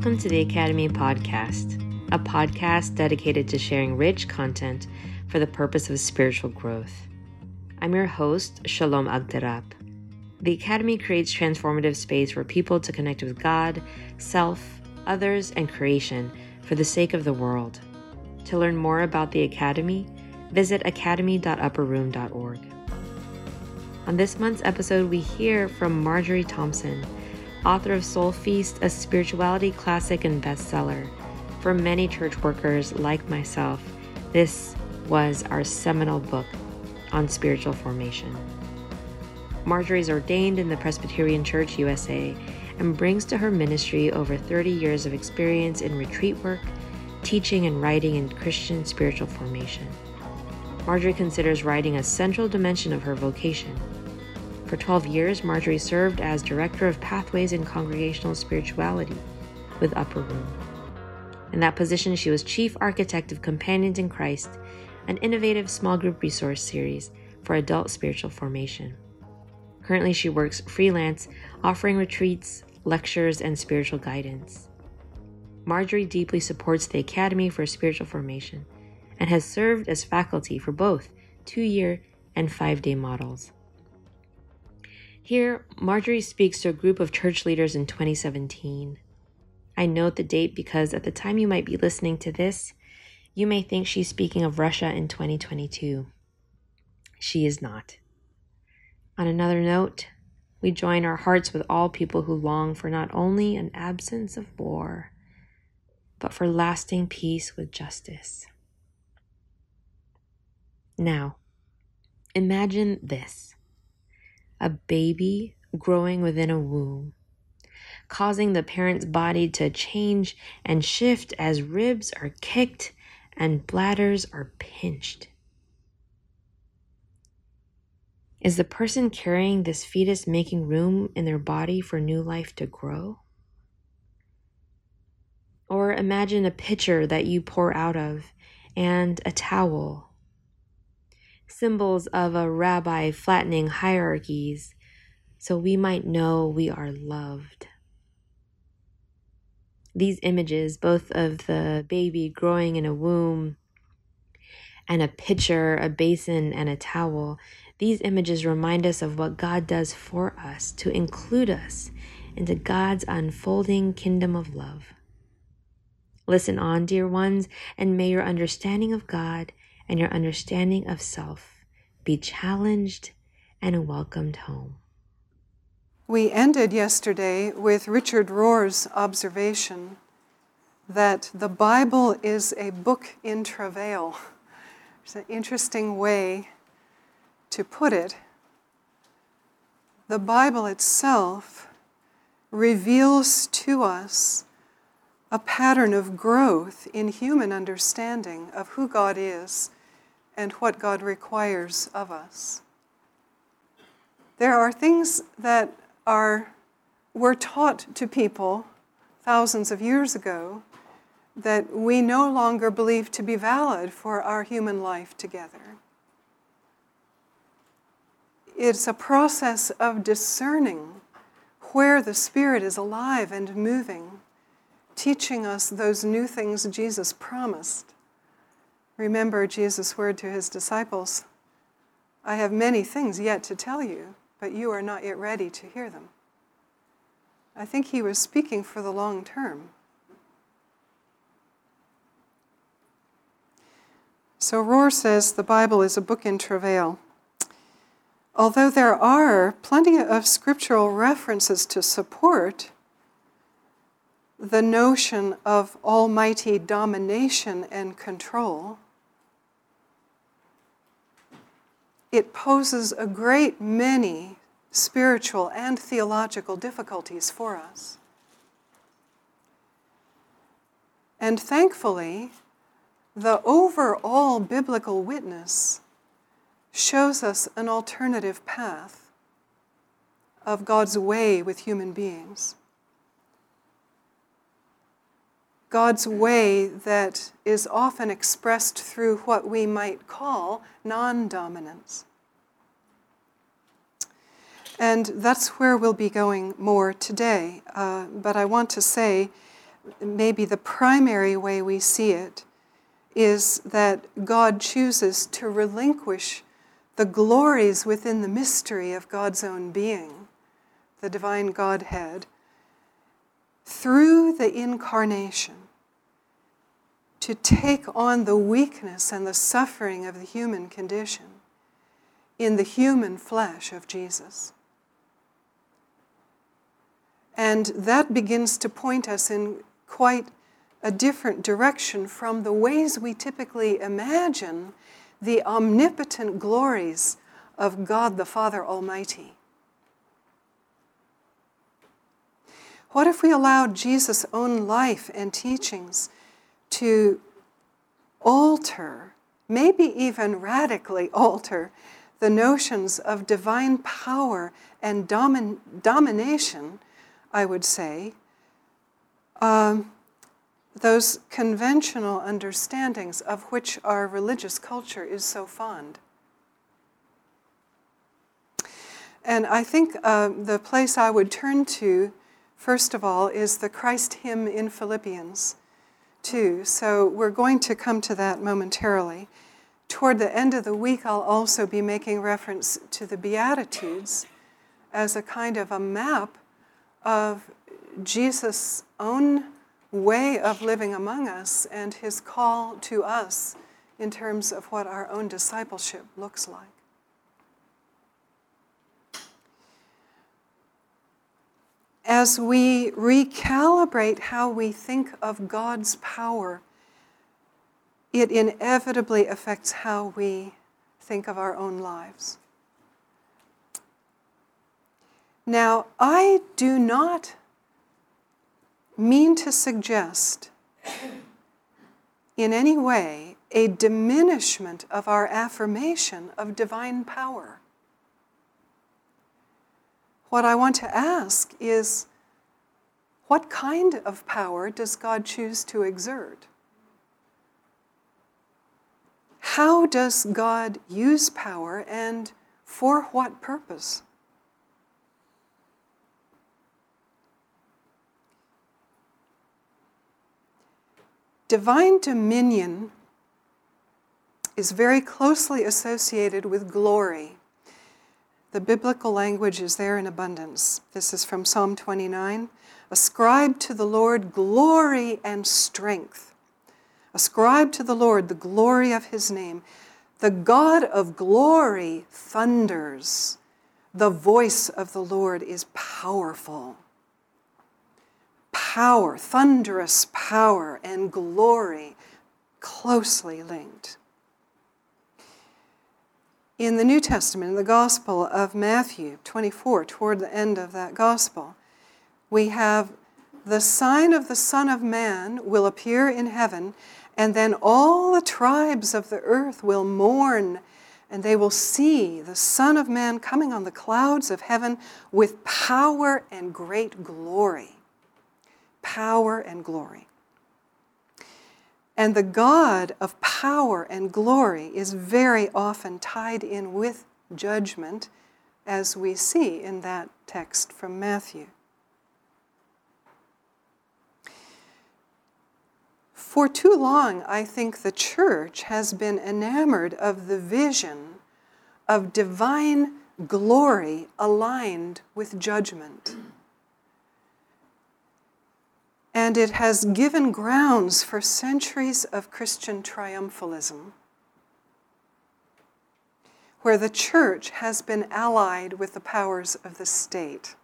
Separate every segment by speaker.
Speaker 1: Welcome to the Academy Podcast, a podcast dedicated to sharing rich content for the purpose of spiritual growth. I'm your host, Shalom Agtarap. The Academy creates transformative space for people to connect with God, self, others, and creation for the sake of the world. To learn more about the Academy, visit academy.upperroom.org. On this month's episode, we hear from Marjorie Thompson author of Soul Feast, a spirituality classic and bestseller. For many church workers like myself, this was our seminal book on spiritual formation. Marjorie is ordained in the Presbyterian Church USA and brings to her ministry over 30 years of experience in retreat work, teaching, and writing in Christian spiritual formation. Marjorie considers writing a central dimension of her vocation. For 12 years, Marjorie served as Director of Pathways in Congregational Spirituality with Upper Room. In that position, she was Chief Architect of Companions in Christ, an innovative small group resource series for adult spiritual formation. Currently, she works freelance, offering retreats, lectures, and spiritual guidance. Marjorie deeply supports the Academy for Spiritual Formation and has served as faculty for both two year and five day models. Here, Marjorie speaks to a group of church leaders in 2017. I note the date because at the time you might be listening to this, you may think she's speaking of Russia in 2022. She is not. On another note, we join our hearts with all people who long for not only an absence of war, but for lasting peace with justice. Now, imagine this a baby growing within a womb, causing the parent's body to change and shift as ribs are kicked and bladders are pinched. Is the person carrying this fetus making room in their body for new life to grow? Or imagine a pitcher that you pour out of and a towel symbols of a rabbi flattening hierarchies so we might know we are loved. These images, both of the baby growing in a womb and a pitcher, a basin, and a towel, these images remind us of what God does for us to include us into God's unfolding kingdom of love. Listen on, dear ones, and may your understanding of God and your understanding of self be challenged and welcomed home.
Speaker 2: We ended yesterday with Richard Rohr's observation that the Bible is a book in travail. It's an interesting way to put it. The Bible itself reveals to us a pattern of growth in human understanding of who God is and what God requires of us. There are things that are were taught to people thousands of years ago that we no longer believe to be valid for our human life together. It's a process of discerning where the Spirit is alive and moving teaching us those new things Jesus promised. Remember Jesus' word to his disciples I have many things yet to tell you, but you are not yet ready to hear them. I think he was speaking for the long term. So Rohr says the Bible is a book in travail. Although there are plenty of scriptural references to support the notion of almighty domination and control, it poses a great many spiritual and theological difficulties for us. And thankfully, the overall biblical witness shows us an alternative path of God's way with human beings. God's way that is often expressed through what we might call non dominance. And that's where we'll be going more today. Uh, but I want to say maybe the primary way we see it is that God chooses to relinquish the glories within the mystery of God's own being, the divine Godhead, through the incarnation to take on the weakness and the suffering of the human condition in the human flesh of Jesus. And that begins to point us in quite a different direction from the ways we typically imagine the omnipotent glories of God the Father Almighty. What if we allowed Jesus' own life and teachings to alter, maybe even radically alter, the notions of divine power and domin- domination, I would say, um, those conventional understandings of which our religious culture is so fond. And I think uh, the place I would turn to, first of all, is the Christ hymn in Philippians 2. So we're going to come to that momentarily. Toward the end of the week, I'll also be making reference to the Beatitudes as a kind of a map of Jesus' own way of living among us and his call to us in terms of what our own discipleship looks like. As we recalibrate how we think of God's power, it inevitably affects how we think of our own lives. Now, I do not mean to suggest in any way a diminishment of our affirmation of divine power. What I want to ask is what kind of power does God choose to exert? How does God use power and for what purpose? Divine dominion is very closely associated with glory. The biblical language is there in abundance. This is from Psalm 29. Ascribe to the Lord glory and strength. Ascribe to the Lord the glory of his name. The God of glory thunders. The voice of the Lord is powerful power, thunderous power, and glory closely linked. In the New Testament, in the Gospel of Matthew 24, toward the end of that Gospel, we have the sign of the Son of Man will appear in heaven, and then all the tribes of the earth will mourn, and they will see the Son of Man coming on the clouds of heaven with power and great glory power and glory. And the God of power and glory is very often tied in with judgment, as we see in that text from Matthew. For too long, I think the church has been enamored of the vision of divine glory aligned with judgment and it has given grounds for centuries of Christian triumphalism, where the church has been allied with the powers of the state.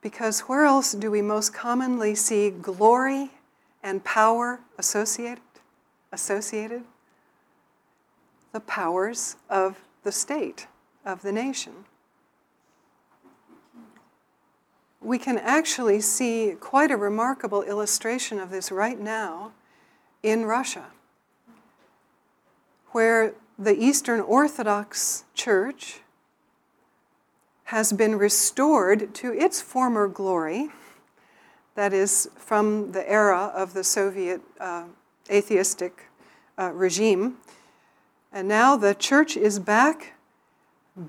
Speaker 2: Because where else do we most commonly see glory and power associated? Associated? The powers of the state, of the nation we can actually see quite a remarkable illustration of this right now in Russia, where the Eastern Orthodox Church has been restored to its former glory, that is, from the era of the Soviet uh, atheistic uh, regime. And now the church is back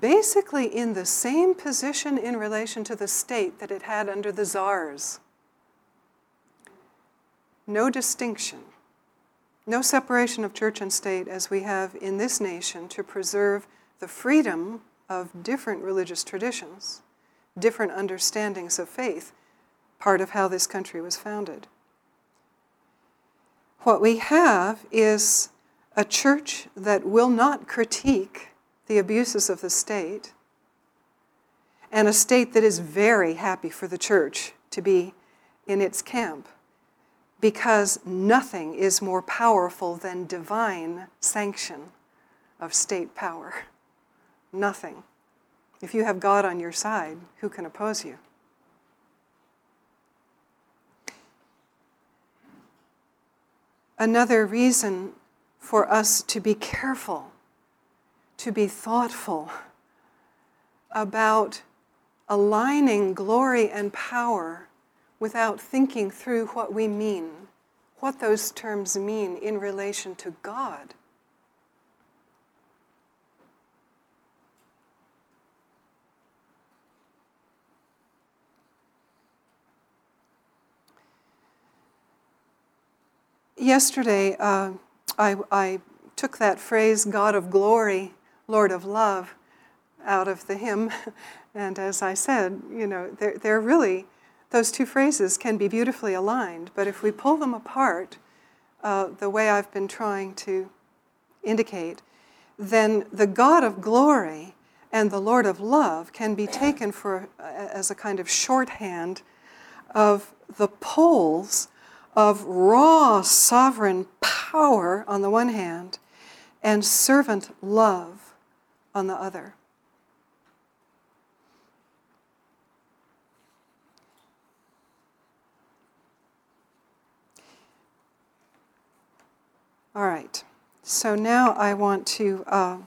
Speaker 2: basically in the same position in relation to the state that it had under the czars. no distinction, no separation of church and state as we have in this nation to preserve the freedom of different religious traditions, different understandings of faith, part of how this country was founded. What we have is a church that will not critique the abuses of the state, and a state that is very happy for the church to be in its camp because nothing is more powerful than divine sanction of state power. Nothing. If you have God on your side, who can oppose you? Another reason for us to be careful, to be thoughtful about aligning glory and power without thinking through what we mean, what those terms mean in relation to God. Yesterday, uh, I, I took that phrase, God of glory, Lord of love, out of the hymn. And as I said, you know, they're, they're really those two phrases can be beautifully aligned, but if we pull them apart, uh, the way I've been trying to indicate, then the God of glory and the Lord of love can be taken for uh, as a kind of shorthand of the poles of raw sovereign power on the one hand and servant love on the other. All right, so now I want to uh,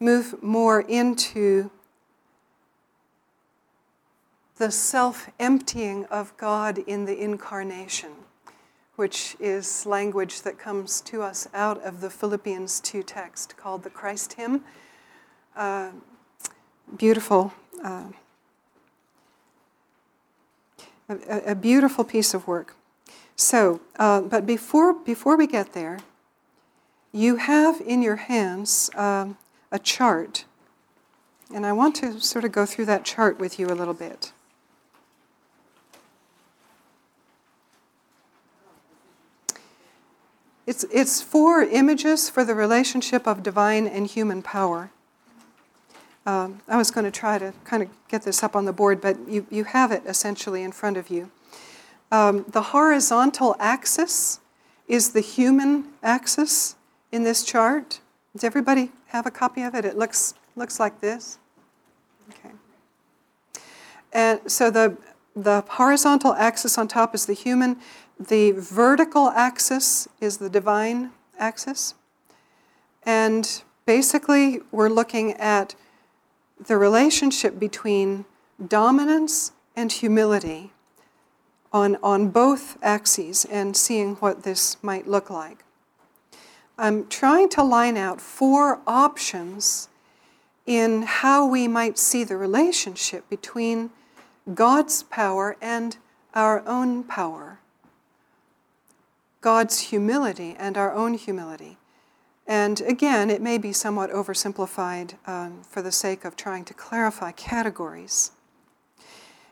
Speaker 2: move more into the self emptying of God in the incarnation, which is language that comes to us out of the Philippians 2 text called the Christ hymn. Uh, beautiful. Uh, a, a beautiful piece of work. So, uh, but before, before we get there, you have in your hands um, a chart. And I want to sort of go through that chart with you a little bit. It's, it's four images for the relationship of divine and human power. Um, I was going to try to kind of get this up on the board, but you, you have it essentially in front of you. Um, the horizontal axis is the human axis in this chart. Does everybody have a copy of it? It looks, looks like this. Okay. And so the, the horizontal axis on top is the human, the vertical axis is the divine axis. And basically, we're looking at the relationship between dominance and humility on, on both axes and seeing what this might look like. I'm trying to line out four options in how we might see the relationship between God's power and our own power, God's humility and our own humility. And again, it may be somewhat oversimplified um, for the sake of trying to clarify categories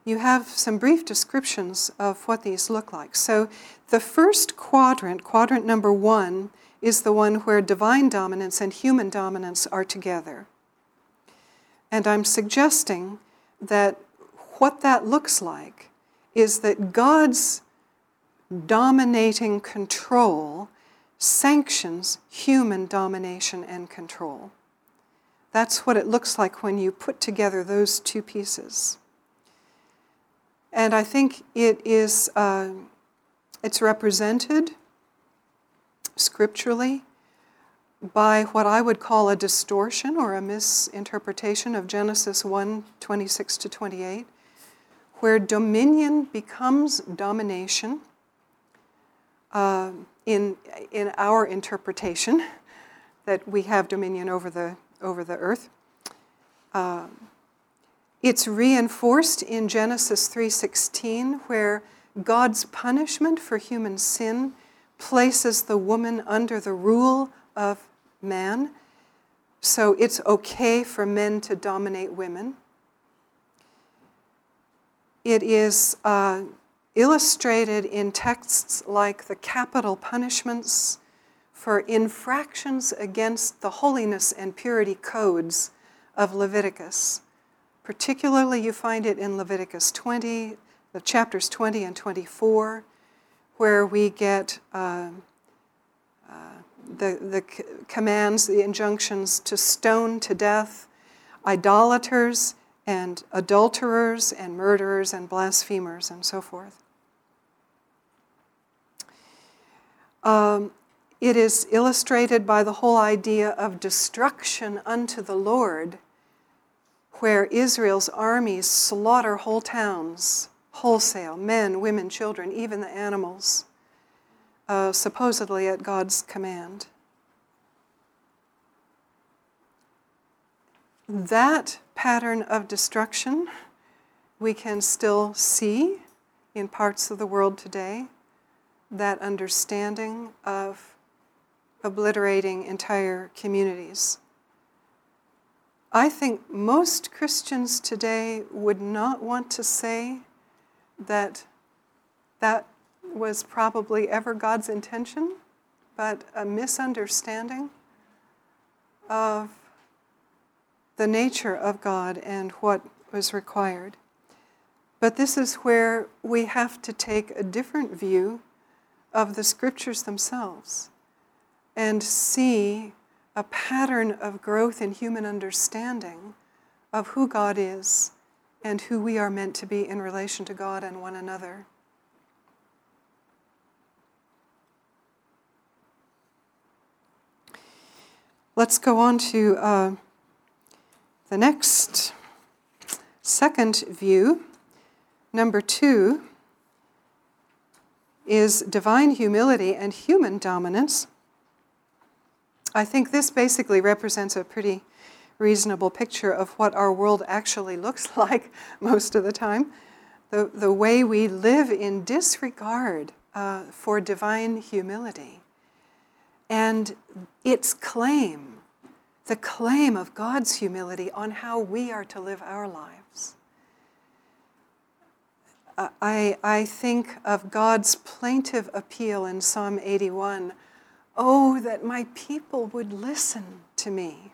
Speaker 2: you have some brief descriptions of what these look like. So, the first quadrant, quadrant number one, is the one where divine dominance and human dominance are together. And I'm suggesting that what that looks like is that God's dominating control sanctions human domination and control. That's what it looks like when you put together those two pieces. And I think it is uh, it's represented scripturally by what I would call a distortion or a misinterpretation of Genesis 1 26 to 28, where dominion becomes domination uh, in, in our interpretation that we have dominion over the, over the earth. Uh, it's reinforced in Genesis 3:16 where God's punishment for human sin places the woman under the rule of man. So it's okay for men to dominate women. It is uh, illustrated in texts like the capital punishments for infractions against the holiness and purity codes of Leviticus. Particularly, you find it in Leviticus 20, the chapters 20 and 24, where we get uh, uh, the, the c- commands, the injunctions to stone to death idolaters and adulterers and murderers and blasphemers and so forth. Um, it is illustrated by the whole idea of destruction unto the Lord, where Israel's armies slaughter whole towns, wholesale men, women, children, even the animals, uh, supposedly at God's command. That pattern of destruction we can still see in parts of the world today, that understanding of obliterating entire communities. I think most Christians today would not want to say that that was probably ever God's intention, but a misunderstanding of the nature of God and what was required. But this is where we have to take a different view of the scriptures themselves and see a pattern of growth in human understanding of who God is and who we are meant to be in relation to God and one another. Let's go on to uh, the next second view. Number two is divine humility and human dominance. I think this basically represents a pretty reasonable picture of what our world actually looks like most of the time. The, the way we live in disregard uh, for divine humility and its claim, the claim of God's humility on how we are to live our lives. Uh, I, I think of God's plaintive appeal in Psalm 81 Oh, that my people would listen to me.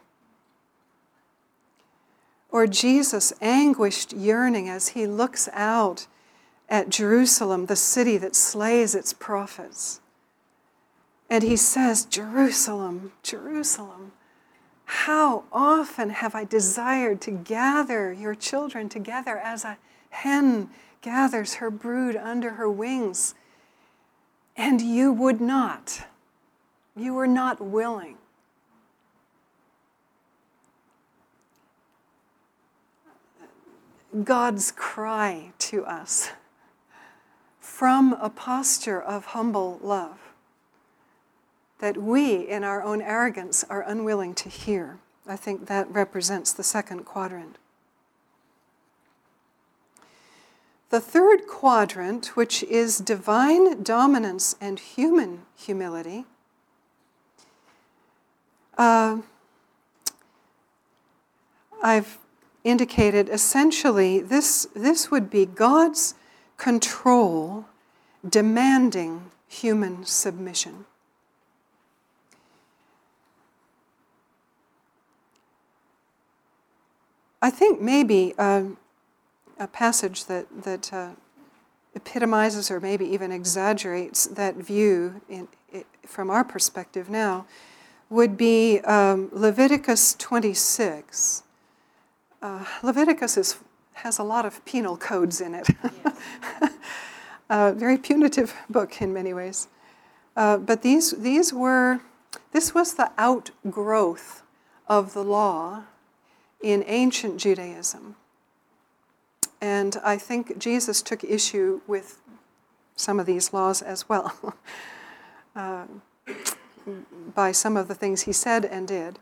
Speaker 2: Or Jesus' anguished yearning as he looks out at Jerusalem, the city that slays its prophets. And he says, Jerusalem, Jerusalem, how often have I desired to gather your children together as a hen gathers her brood under her wings, and you would not. You were not willing. God's cry to us from a posture of humble love that we, in our own arrogance, are unwilling to hear. I think that represents the second quadrant. The third quadrant, which is divine dominance and human humility, uh, I've indicated essentially this, this would be God's control demanding human submission. I think maybe uh, a passage that, that uh, epitomizes or maybe even exaggerates that view in, from our perspective now would be um, Leviticus 26. Uh, Leviticus is, has a lot of penal codes in it. a very punitive book in many ways. Uh, but these, these were, this was the outgrowth of the law in ancient Judaism. And I think Jesus took issue with some of these laws as well. uh, by some of the things he said and did.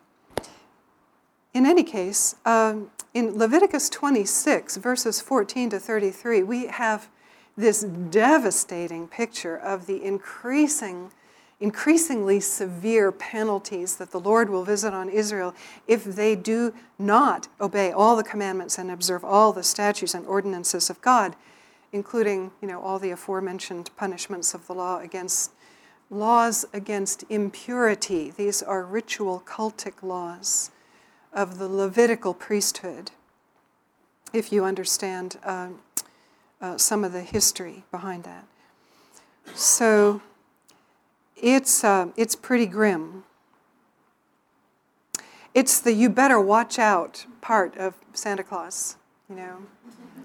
Speaker 2: In any case, um, in Leviticus 26, verses 14 to 33, we have this devastating picture of the increasing increasingly severe penalties that the Lord will visit on Israel if they do not obey all the commandments and observe all the statutes and ordinances of God, including you know, all the aforementioned punishments of the law against laws against impurity. These are ritual cultic laws of the Levitical priesthood, if you understand uh, uh, some of the history behind that. So, it's, uh, it's pretty grim. It's the you better watch out part of Santa Claus, you know.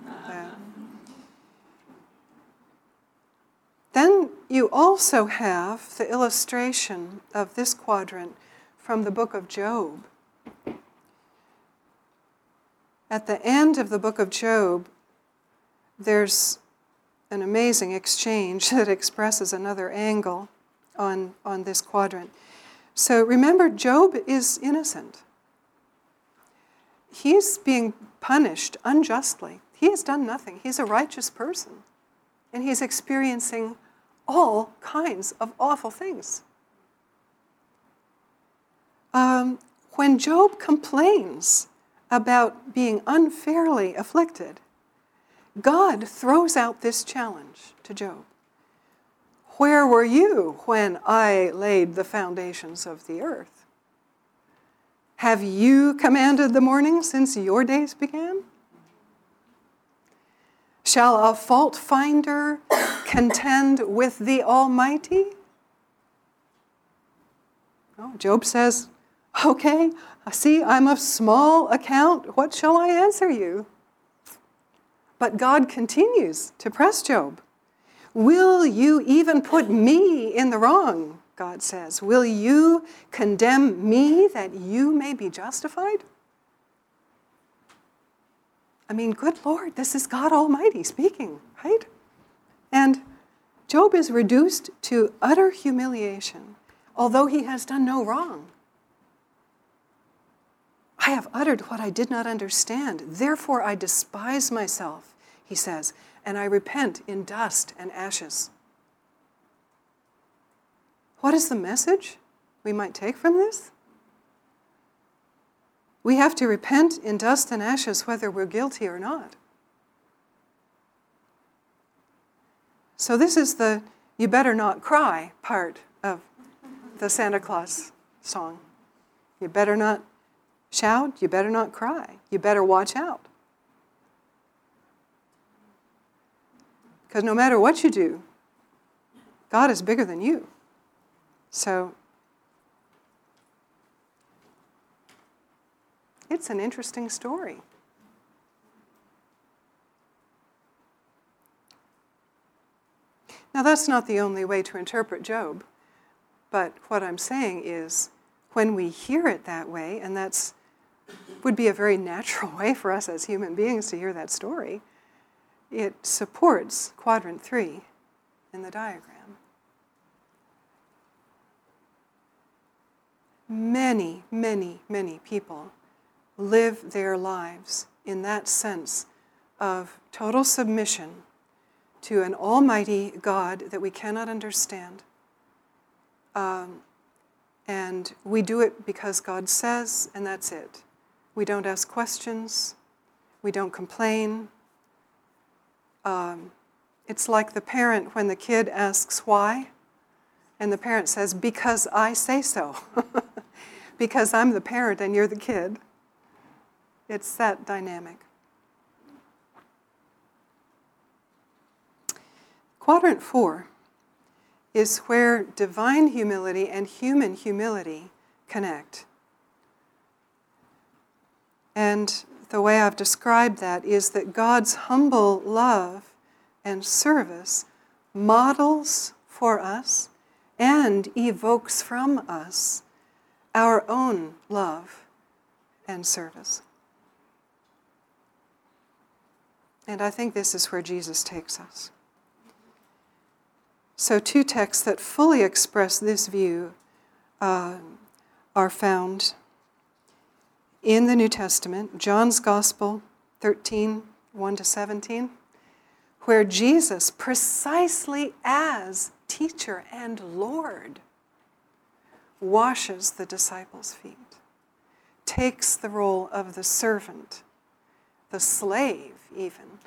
Speaker 2: Uh, then you also have the illustration of this quadrant from the book of Job. At the end of the book of Job, there's an amazing exchange that expresses another angle on, on this quadrant. So remember, Job is innocent. He's being punished unjustly. He has done nothing. He's a righteous person. And he's experiencing all kinds of awful things. Um, when Job complains about being unfairly afflicted, God throws out this challenge to Job where were you when I laid the foundations of the earth? Have you commanded the morning since your days began? Shall a fault finder contend with the Almighty? Oh, Job says, Okay, see, I'm of small account. What shall I answer you? But God continues to press Job. Will you even put me in the wrong? God says. Will you condemn me that you may be justified? I mean, good Lord, this is God Almighty speaking, right? And Job is reduced to utter humiliation, although he has done no wrong. I have uttered what I did not understand. Therefore, I despise myself, he says, and I repent in dust and ashes. What is the message we might take from this? We have to repent in dust and ashes whether we're guilty or not. So, this is the you better not cry part of the Santa Claus song. You better not shout, you better not cry, you better watch out. Because no matter what you do, God is bigger than you. So it's an interesting story. Now, that's not the only way to interpret Job, but what I'm saying is when we hear it that way, and that's would be a very natural way for us as human beings to hear that story it supports quadrant three in the diagram. Many, many, many people live their lives in that sense of total submission to an almighty God that we cannot understand. Um, and we do it because God says, and that's it. We don't ask questions, we don't complain, um, it's like the parent when the kid asks why, and the parent says, Because I say so. because I'm the parent and you're the kid. It's that dynamic. Quadrant four is where divine humility and human humility connect. And the way I've described that is that God's humble love and service models for us and evokes from us our own love and service. And I think this is where Jesus takes us. So, two texts that fully express this view uh, are found in the New Testament, John's Gospel 13, 1 to 17, where Jesus, precisely as teacher and Lord, washes the disciples' feet, takes the role of the servant, the slave, even,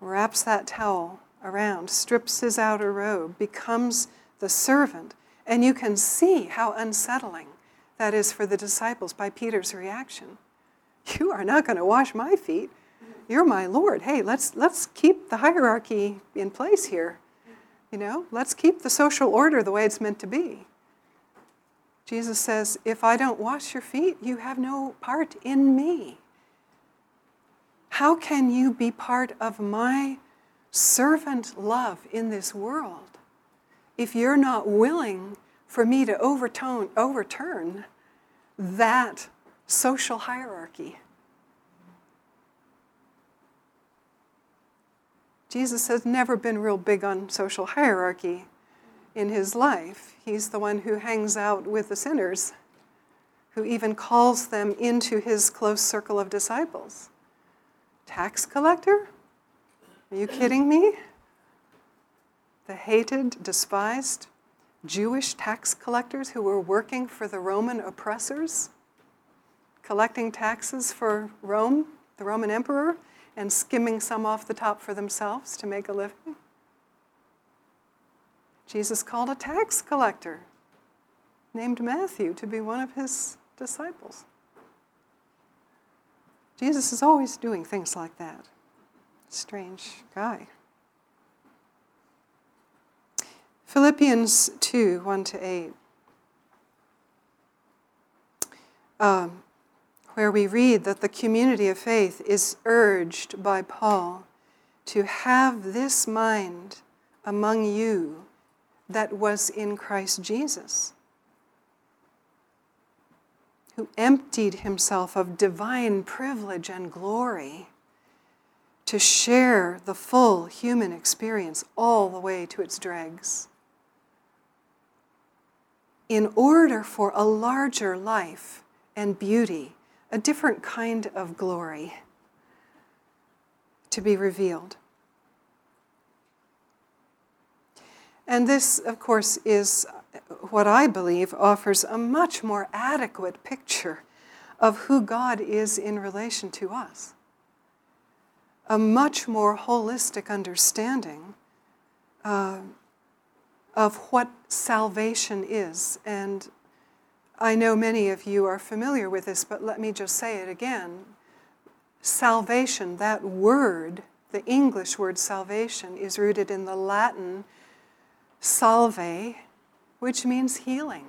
Speaker 2: wraps that towel around, strips his outer robe, becomes the servant. And you can see how unsettling that is for the disciples by Peter's reaction. You are not going to wash my feet. You're my Lord. Hey, let's, let's keep the hierarchy in place here. You know, let's keep the social order the way it's meant to be. Jesus says, If I don't wash your feet, you have no part in me. How can you be part of my servant love in this world if you're not willing for me to overtone, overturn that social hierarchy? Jesus has never been real big on social hierarchy in his life. He's the one who hangs out with the sinners, who even calls them into his close circle of disciples. Tax collector? Are you kidding me? The hated, despised Jewish tax collectors who were working for the Roman oppressors, collecting taxes for Rome, the Roman emperor, and skimming some off the top for themselves to make a living. Jesus called a tax collector named Matthew to be one of his disciples. Jesus is always doing things like that. Strange guy. Philippians 2 1 to 8, um, where we read that the community of faith is urged by Paul to have this mind among you that was in Christ Jesus, who emptied himself of divine privilege and glory to share the full human experience all the way to its dregs. In order for a larger life and beauty, a different kind of glory to be revealed. And this, of course, is what I believe offers a much more adequate picture of who God is in relation to us. A much more holistic understanding uh, of what salvation is. And I know many of you are familiar with this, but let me just say it again. Salvation, that word, the English word salvation, is rooted in the Latin salve, which means healing.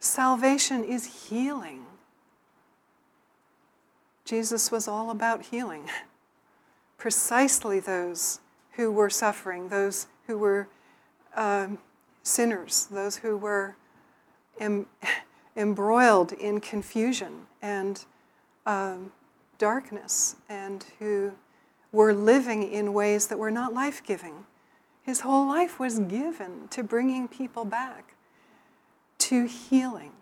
Speaker 2: Salvation is healing. Jesus was all about healing. Precisely those who were suffering, those who were um, sinners, those who were em- embroiled in confusion and um, darkness, and who were living in ways that were not life giving. His whole life was given to bringing people back to healing.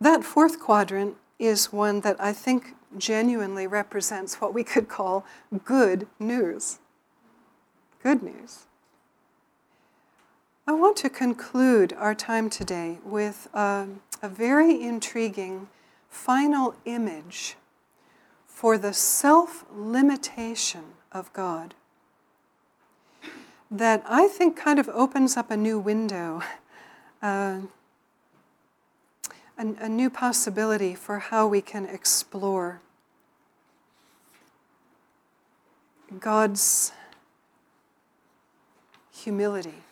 Speaker 2: That fourth quadrant is one that I think genuinely represents what we could call good news. Good news. I want to conclude our time today with um, a very intriguing final image for the self limitation of God that I think kind of opens up a new window, uh, a, a new possibility for how we can explore God's humility.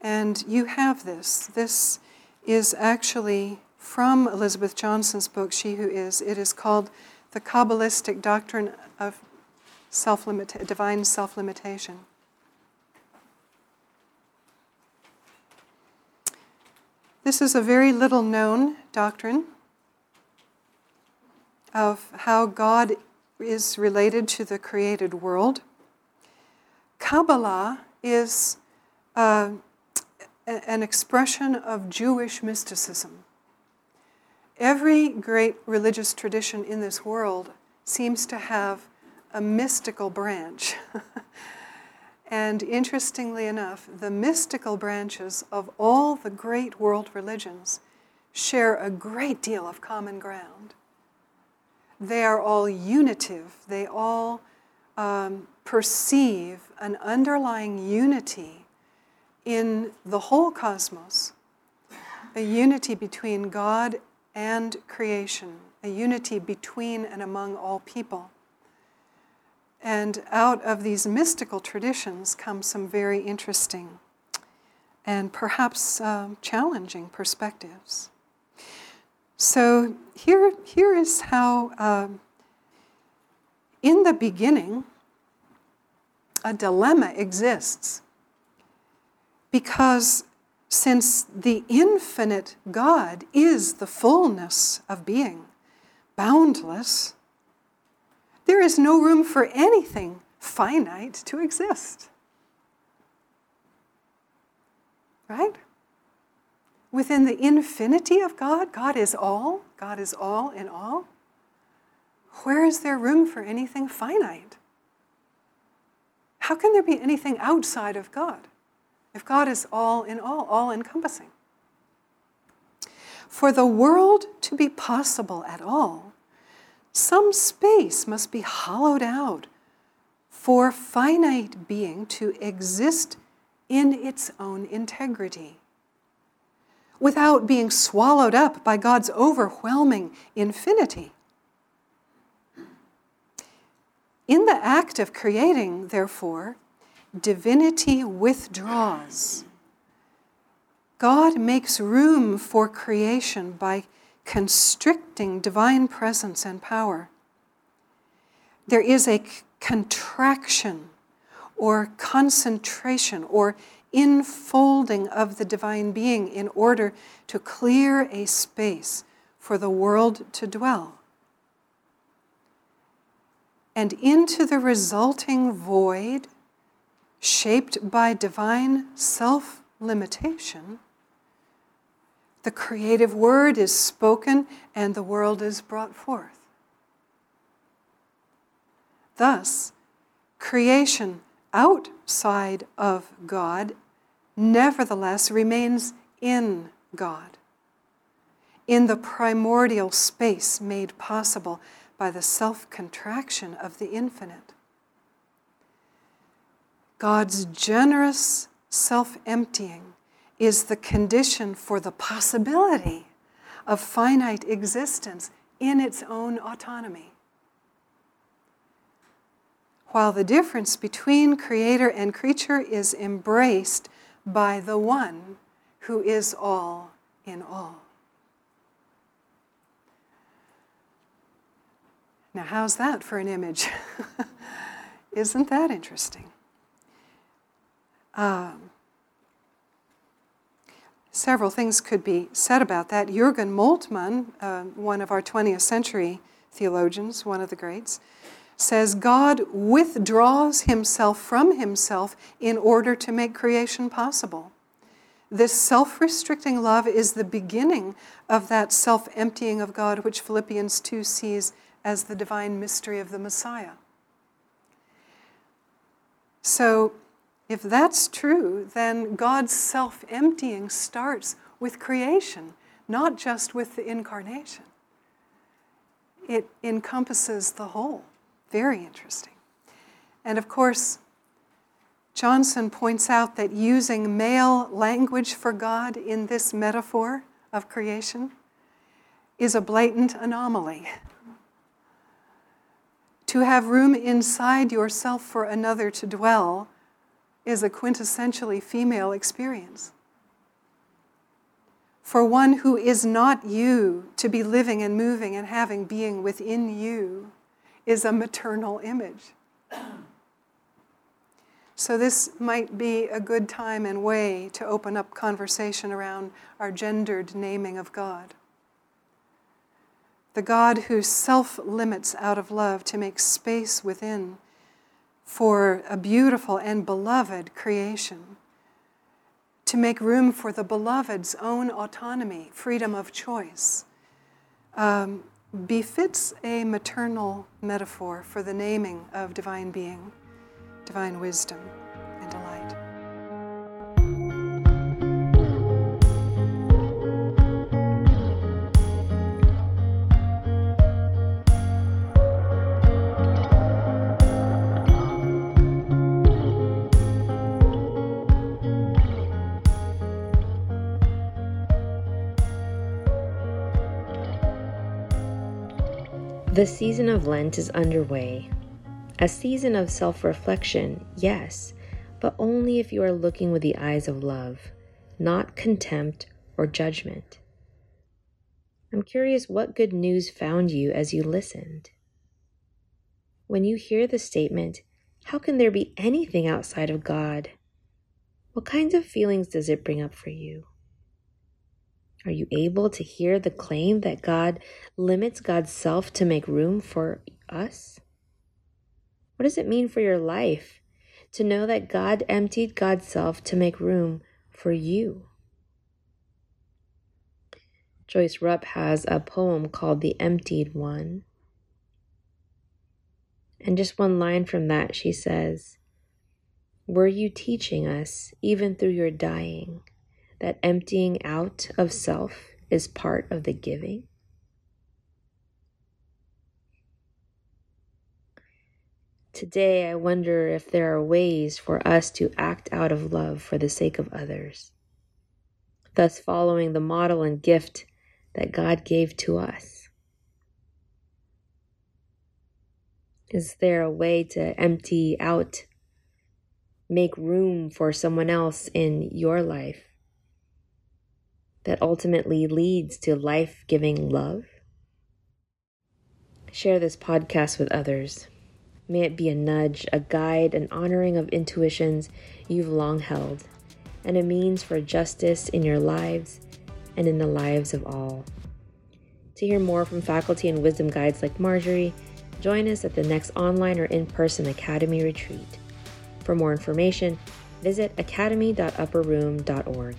Speaker 2: And you have this. This is actually from Elizabeth Johnson's book, She Who Is. It is called the Kabbalistic doctrine of self divine self limitation. This is a very little known doctrine of how God is related to the created world. Kabbalah is uh, an expression of Jewish mysticism. every great religious tradition in this world seems to have a mystical branch. and interestingly enough, the mystical branches of all the great world religions share a great deal of common ground. They are all unitive, they all um, perceive an underlying unity in the whole cosmos, a unity between God and creation, a unity between and among all people. And out of these mystical traditions come some very interesting and perhaps uh, challenging perspectives. So here, here is how, uh, in the beginning, a dilemma exists. Because since the infinite God is the fullness of being, boundless, there is no room for anything finite to exist. Right? Within the infinity of God, God is all, God is all in all. Where is there room for anything finite? How can there be anything outside of God if God is all in all, all encompassing? For the world to be possible at all, some space must be hollowed out for finite being to exist in its own integrity without being swallowed up by God's overwhelming infinity. In the act of creating, therefore, divinity withdraws. God makes room for creation by constricting divine presence and power. There is a contraction or concentration or infolding of the divine being in order to clear a space for the world to dwell. And into the resulting void, shaped by divine self limitation, the creative word is spoken and the world is brought forth. Thus, creation outside of God nevertheless remains in God, in the primordial space made possible by the self contraction of the infinite. God's generous self emptying is the condition for the possibility of finite existence in its own autonomy. While the difference between creator and creature is embraced by the one who is all in all. Now, how's that for an image? Isn't that interesting? Um, several things could be said about that. Jürgen Moltmann, uh, one of our 20th century theologians, one of the greats, says God withdraws himself from himself in order to make creation possible. This self restricting love is the beginning of that self emptying of God, which Philippians 2 sees as the divine mystery of the Messiah. So, if that's true, then God's self emptying starts with creation, not just with the incarnation. It encompasses the whole. Very interesting. And of course, Johnson points out that using male language for God in this metaphor of creation is a blatant anomaly. To have room inside yourself for another to dwell is a quintessentially female experience. For one who is not you to be living and moving and having being within you is a maternal image. So, this might be a good time and way to open up conversation around our gendered naming of God. The God who self limits out of love to make space within for a beautiful and beloved creation, to make room for the beloved's own autonomy, freedom of choice, um, befits a maternal metaphor for the naming of divine being, divine wisdom, and delight.
Speaker 1: The season of Lent is underway. A season of self reflection, yes, but only if you are looking with the eyes of love, not contempt or judgment. I'm curious what good news found you as you listened. When you hear the statement, How can there be anything outside of God? What kinds of feelings does it bring up for you? Are you able to hear the claim that God limits God's self to make room for us? What does it mean for your life to know that God emptied God's self to make room for you? Joyce Rupp has a poem called The Emptied One. And just one line from that, she says, Were you teaching us, even through your dying? That emptying out of self is part of the giving? Today, I wonder if there are ways for us to act out of love for the sake of others, thus following the model and gift that God gave to us. Is there a way to empty out, make room for someone else in your life that ultimately leads to life giving love? Share this podcast with others. May it be a nudge, a guide, an honoring of intuitions you've long held, and a means for justice in your lives and in the lives of all. To hear more from faculty and wisdom guides like Marjorie, join us at the next online or in person Academy retreat. For more information, visit academy.upperroom.org.